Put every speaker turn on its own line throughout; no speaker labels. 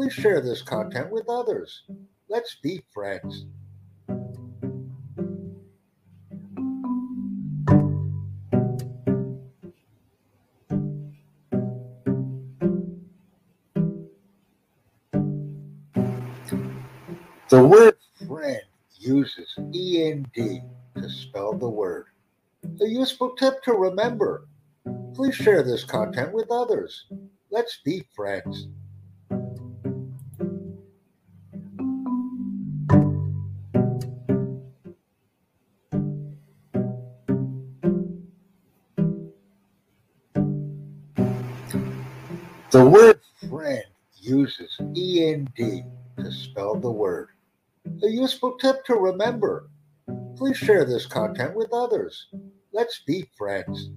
Please share this content with others. Let's be friends. The word friend uses END to spell the word. A useful tip to remember. Please share this content with others. Let's be friends. The word friend uses END to spell the word. A useful tip to remember. Please share this content with others. Let's be friends.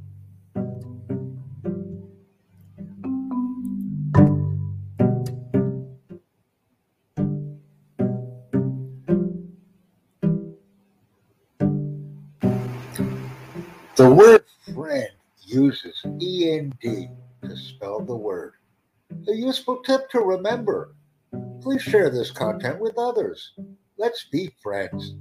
The word friend uses END to spell the word. A useful tip to remember. Please share this content with others. Let's be friends.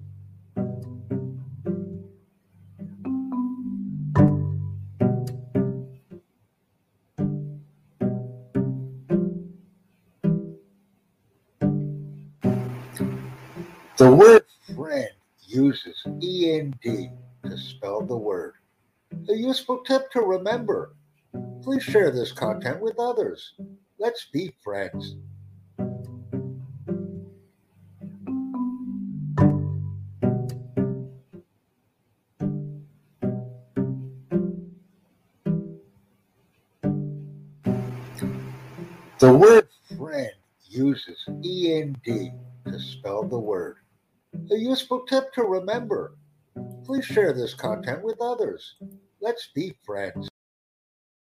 The word friend uses END to spell the word. A useful tip to remember. Please share this content with others. Let's be friends. The word friend uses END to spell the word. A useful tip to remember. Please share this content with others. Let's be friends.